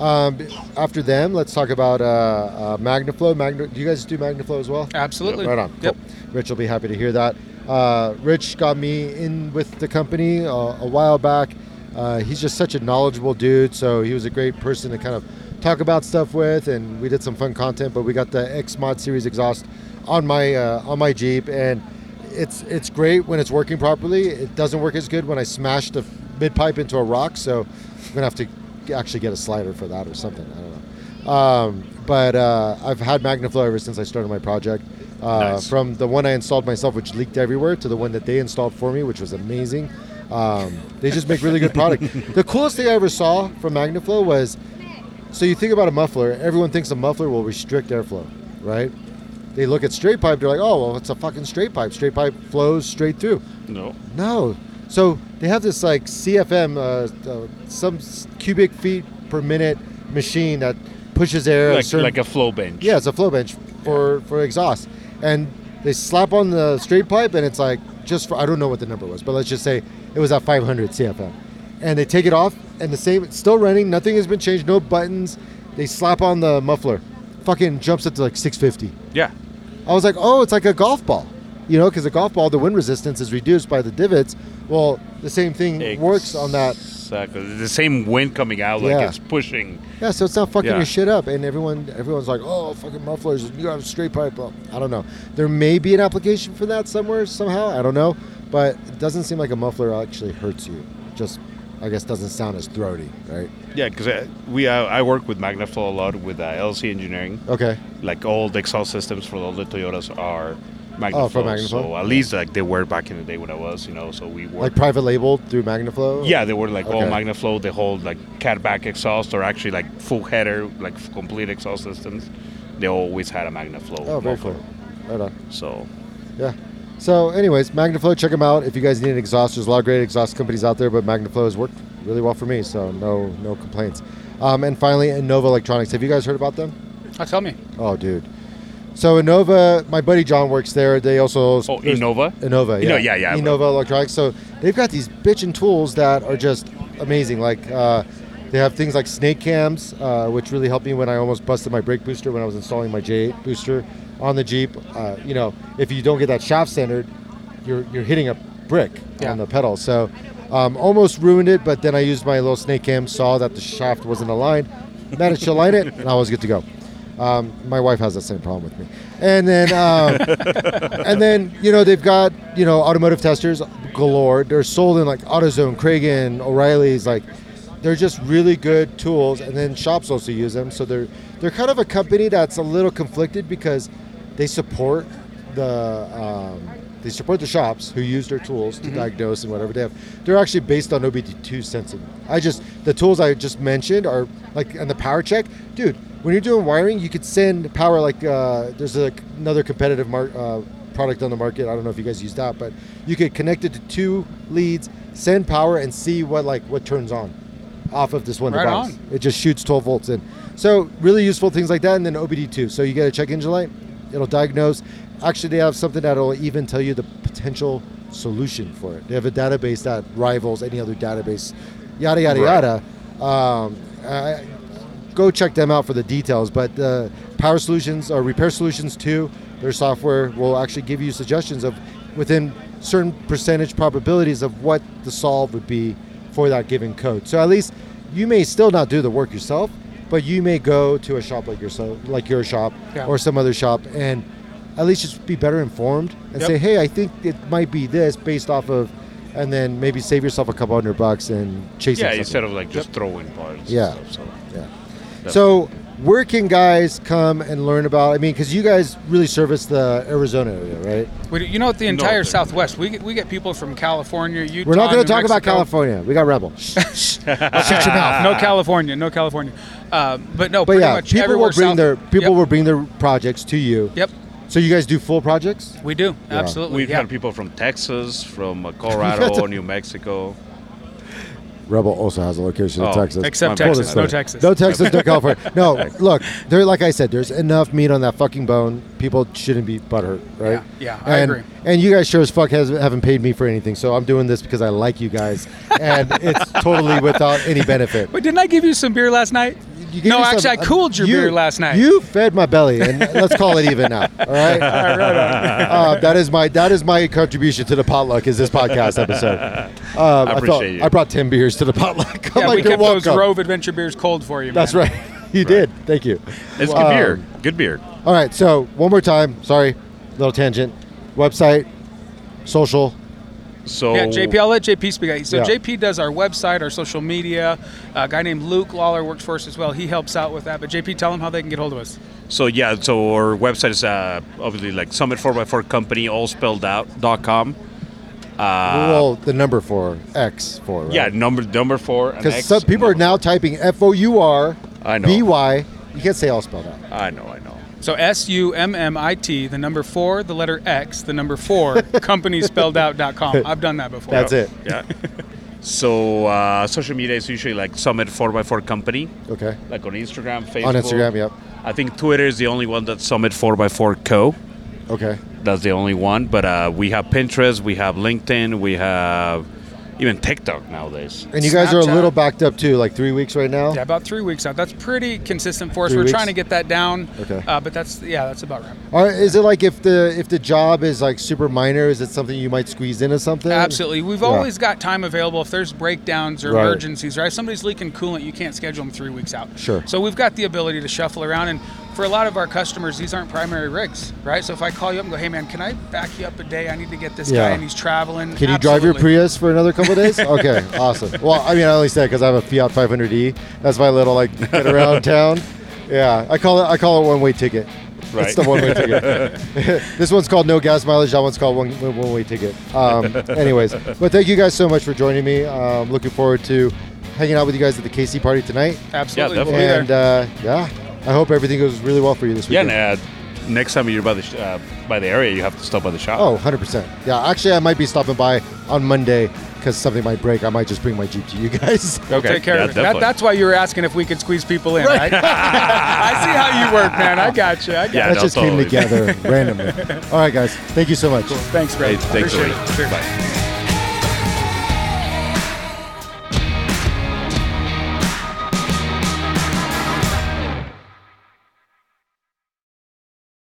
Um, after them, let's talk about uh, uh, MagnaFlow. Magna, do you guys do MagnaFlow as well? Absolutely. Right on. Yep. Cool. Rich will be happy to hear that. Uh, Rich got me in with the company uh, a while back. Uh, he's just such a knowledgeable dude, so he was a great person to kind of talk about stuff with, and we did some fun content. But we got the X Mod Series exhaust on my uh, on my Jeep, and it's it's great when it's working properly. It doesn't work as good when I smash the mid pipe into a rock, so I'm gonna have to actually get a slider for that or something. I don't know. Um, but uh, I've had MagnaFlow ever since I started my project. Uh, Nice. From the one I installed myself, which leaked everywhere, to the one that they installed for me, which was amazing. Um, they just make really good product. the coolest thing I ever saw from MagnaFlow was, so you think about a muffler. Everyone thinks a muffler will restrict airflow, right? They look at straight pipe. They're like, oh, well, it's a fucking straight pipe. Straight pipe flows straight through. No. No. So they have this like CFM, uh, uh, some cubic feet per minute machine that pushes air. like, certain- like a flow bench. yeah, it's a flow bench for for exhaust, and they slap on the straight pipe, and it's like just for I don't know what the number was, but let's just say it was at 500 CFM, and they take it off, and the same it's still running, nothing has been changed, no buttons. They slap on the muffler, fucking jumps up to like 650. Yeah. I was like, oh, it's like a golf ball, you know, because a golf ball, the wind resistance is reduced by the divots. Well, the same thing works on that. Exactly. The same wind coming out, like Yeah. it's pushing. Yeah, so it's not fucking Yeah. your shit up, and everyone, everyone's like, oh, fucking mufflers, you got a straight pipe. Well, I don't know. There may be an application for that somewhere somehow. I don't know, but it doesn't seem like a muffler actually hurts you. Just, I guess, doesn't sound as throaty, right? Yeah, because we uh, I work with Magnaflow a lot with uh, LC Engineering. Okay. Like all the exhaust systems for all the Toyotas are Magnaflow. Oh, from Magnaflow? So at least like they were back in the day when I was, you know. So we work. Like private labeled through Magnaflow. yeah, they were like all Okay. Magnaflow. They hold like cat back exhaust or actually like full header, like complete exhaust systems. They always had a Magnaflow. Oh, very muffler. cool. Right on. So Yeah. So, anyways, Magnaflow, check them out if you guys need an exhaust. There's a lot of great exhaust companies out there, but Magnaflow has worked really well for me, so no no complaints. Um, and finally, Innova Electronics. Have you guys heard about them? Oh, tell me. Oh, dude. So Innova, my buddy John works there. They also oh, there's- Innova. Innova, yeah, Inno- yeah, yeah. Innova Electronics. So they've got these bitchin' tools that are just amazing. Like uh, they have things like snake cams, uh, which really helped me when I almost busted my brake booster when I was installing my J8 booster on the Jeep. Uh, you know, if you don't get that shaft centered, you're you're hitting a brick Yeah. on the pedal. So um, almost ruined it, but then I used my little snake cam, saw that the shaft wasn't aligned, managed to align it, and I was good to go. Um, my wife has that same problem with me. And then, um, and then you know they've got you know automotive testers galore. They're sold in like AutoZone, Kragen, O'Reilly's. Like they're just really good tools. And then shops also use them. So they're they're kind of a company that's a little conflicted because they support the um, they support the shops who use their tools to diagnose and whatever they have. They're actually based on OBD2 sensing. I just the tools I just mentioned are like and the power check, dude. When you're doing wiring, you could send power like uh, there's a, another competitive mar- uh, product on the market. I don't know if you guys use that, but you could connect it to two leads, send power, and see what like what turns on off of this one Right device. on. It just shoots 12 volts in. So really useful things like that, and then OBD2. So you get a check engine light, it'll diagnose. Actually, they have something that'll even tell you the potential solution for it. They have a database that rivals any other database. Yada yada Right. yada. Um, I, go check them out for the details. But the Power Solutions or Repair Solutions too, their software will actually give you suggestions of within certain percentage probabilities of what the solve would be for that given code. So at least you may still not do the work yourself, but you may go to a shop like yourself, like your shop, Yeah. or some other shop, and at least just be better informed and Yep. say, hey, I think it might be this based off of, and then maybe save yourself a couple hundred bucks and chase. Yeah, something. instead of like just throwing parts. and Yeah. stuff, so. Yeah. So where can guys come and learn about? I mean, because you guys really service the Arizona area, right? We, you know? The entire Northern. Southwest. We get, we get people from California, Utah. We're not going to talk about California. We got Rebel. Shut your mouth. No California. No California. Uh, but no, But pretty yeah, much people will bring south- their people Yep. will bring their projects to you. Yep. So you guys do full projects? We do. Yeah. Absolutely. We've yeah. had people from Texas, from uh, Colorado, New Mexico. Rebel also has a location in Oh, Texas. Except Full Texas. No disclosure. Texas. No Texas, no California. No, look, there. Like I said, there's enough meat on that fucking bone. People shouldn't be butthurt, right? Yeah, yeah, I and, agree. And you guys sure as fuck has, haven't paid me for anything, so I'm doing this because I like you guys, and it's totally without any benefit. But didn't I give you some beer last night? You gave no, me some- actually, I cooled your you- beer last night. You fed my belly, and let's call it even now. All right. uh, that is my that is my contribution to the potluck. Is this podcast episode? Um, I, appreciate you. I brought ten beers to the potluck. Yeah, like, we you're kept those welcome. Rove Adventure beers cold for you. That's right. You did. Thank you. It's good Um, beer. Good beer. All right. So one more time. Sorry, little tangent. Website, social. So Yeah, JP, I'll let JP speak. So Yeah. JP does our website, our social media. a guy named Luke Lawler works for us as well. He helps out with that. But JP, tell him how they can get hold of us. So yeah, so our website is uh, obviously like Summit 4x4 Company, all spelled out dot com. Uh, well, the number four X four. Right? yeah, number number four. Because some people are now typing F O U R I know. B Y. You can't say all spelled out. I know, I know. So S U M M I T, the number four, the letter X, the number four, company spelled out dot com. I've done that before. That's it. Yeah. So uh, social media is usually like Summit 4x4 Company, Okay. like on Instagram, Facebook. On Instagram, yep. I think Twitter is the only one that's Summit 4x4 Co. Okay. That's the only one. But uh, we have Pinterest, we have LinkedIn, we have even TikTok nowadays. And you guys are a little backed up too, like three weeks right now. Yeah, about three weeks out. That's pretty consistent for us. Three We're weeks? trying to get that down. Okay. Uh, but that's yeah, that's about right. All right, is it like if the if the job is like super minor, is it something you might squeeze into something? Absolutely. We've Yeah. always got time available if there's breakdowns or Right. emergencies, right? If somebody's leaking coolant, you can't schedule them three weeks out. Sure. So we've got the ability to shuffle around. And for a lot of our customers, these aren't primary rigs, right? So if I call you up and go, hey, man, can I back you up a day? I need to get this Yeah. guy and he's traveling. Can you drive your Prius for another couple of days? Okay, awesome. Well, I mean, I only say because I have a Fiat 500e. That's my little like get around town. Yeah, I call it I call it one way ticket. It's Right. the one way ticket. this one's called no gas mileage. That one's called one one way ticket. Um, anyways, but thank you guys so much for joining me. Um, looking forward to hanging out with you guys at the KC party tonight. Absolutely. Yeah, we'll be there. And uh, yeah, I hope everything goes really well for you this Yeah, weekend. and uh, next time you're by the sh- uh, by the area, you have to stop by the shop. Oh, 100%. Yeah, actually, I might be stopping by on Monday because something might break. I might just bring my Jeep to you guys. okay. Take care yeah, of it. That, that's why you were asking if we could squeeze people in, right? I see how you work, man. I got you. I got Yeah, you. that no, just totally. came together randomly. All right, guys. Thank you so much. Thanks, Greg. Hey, thanks, Appreciate Ray. it. Cheers. Bye.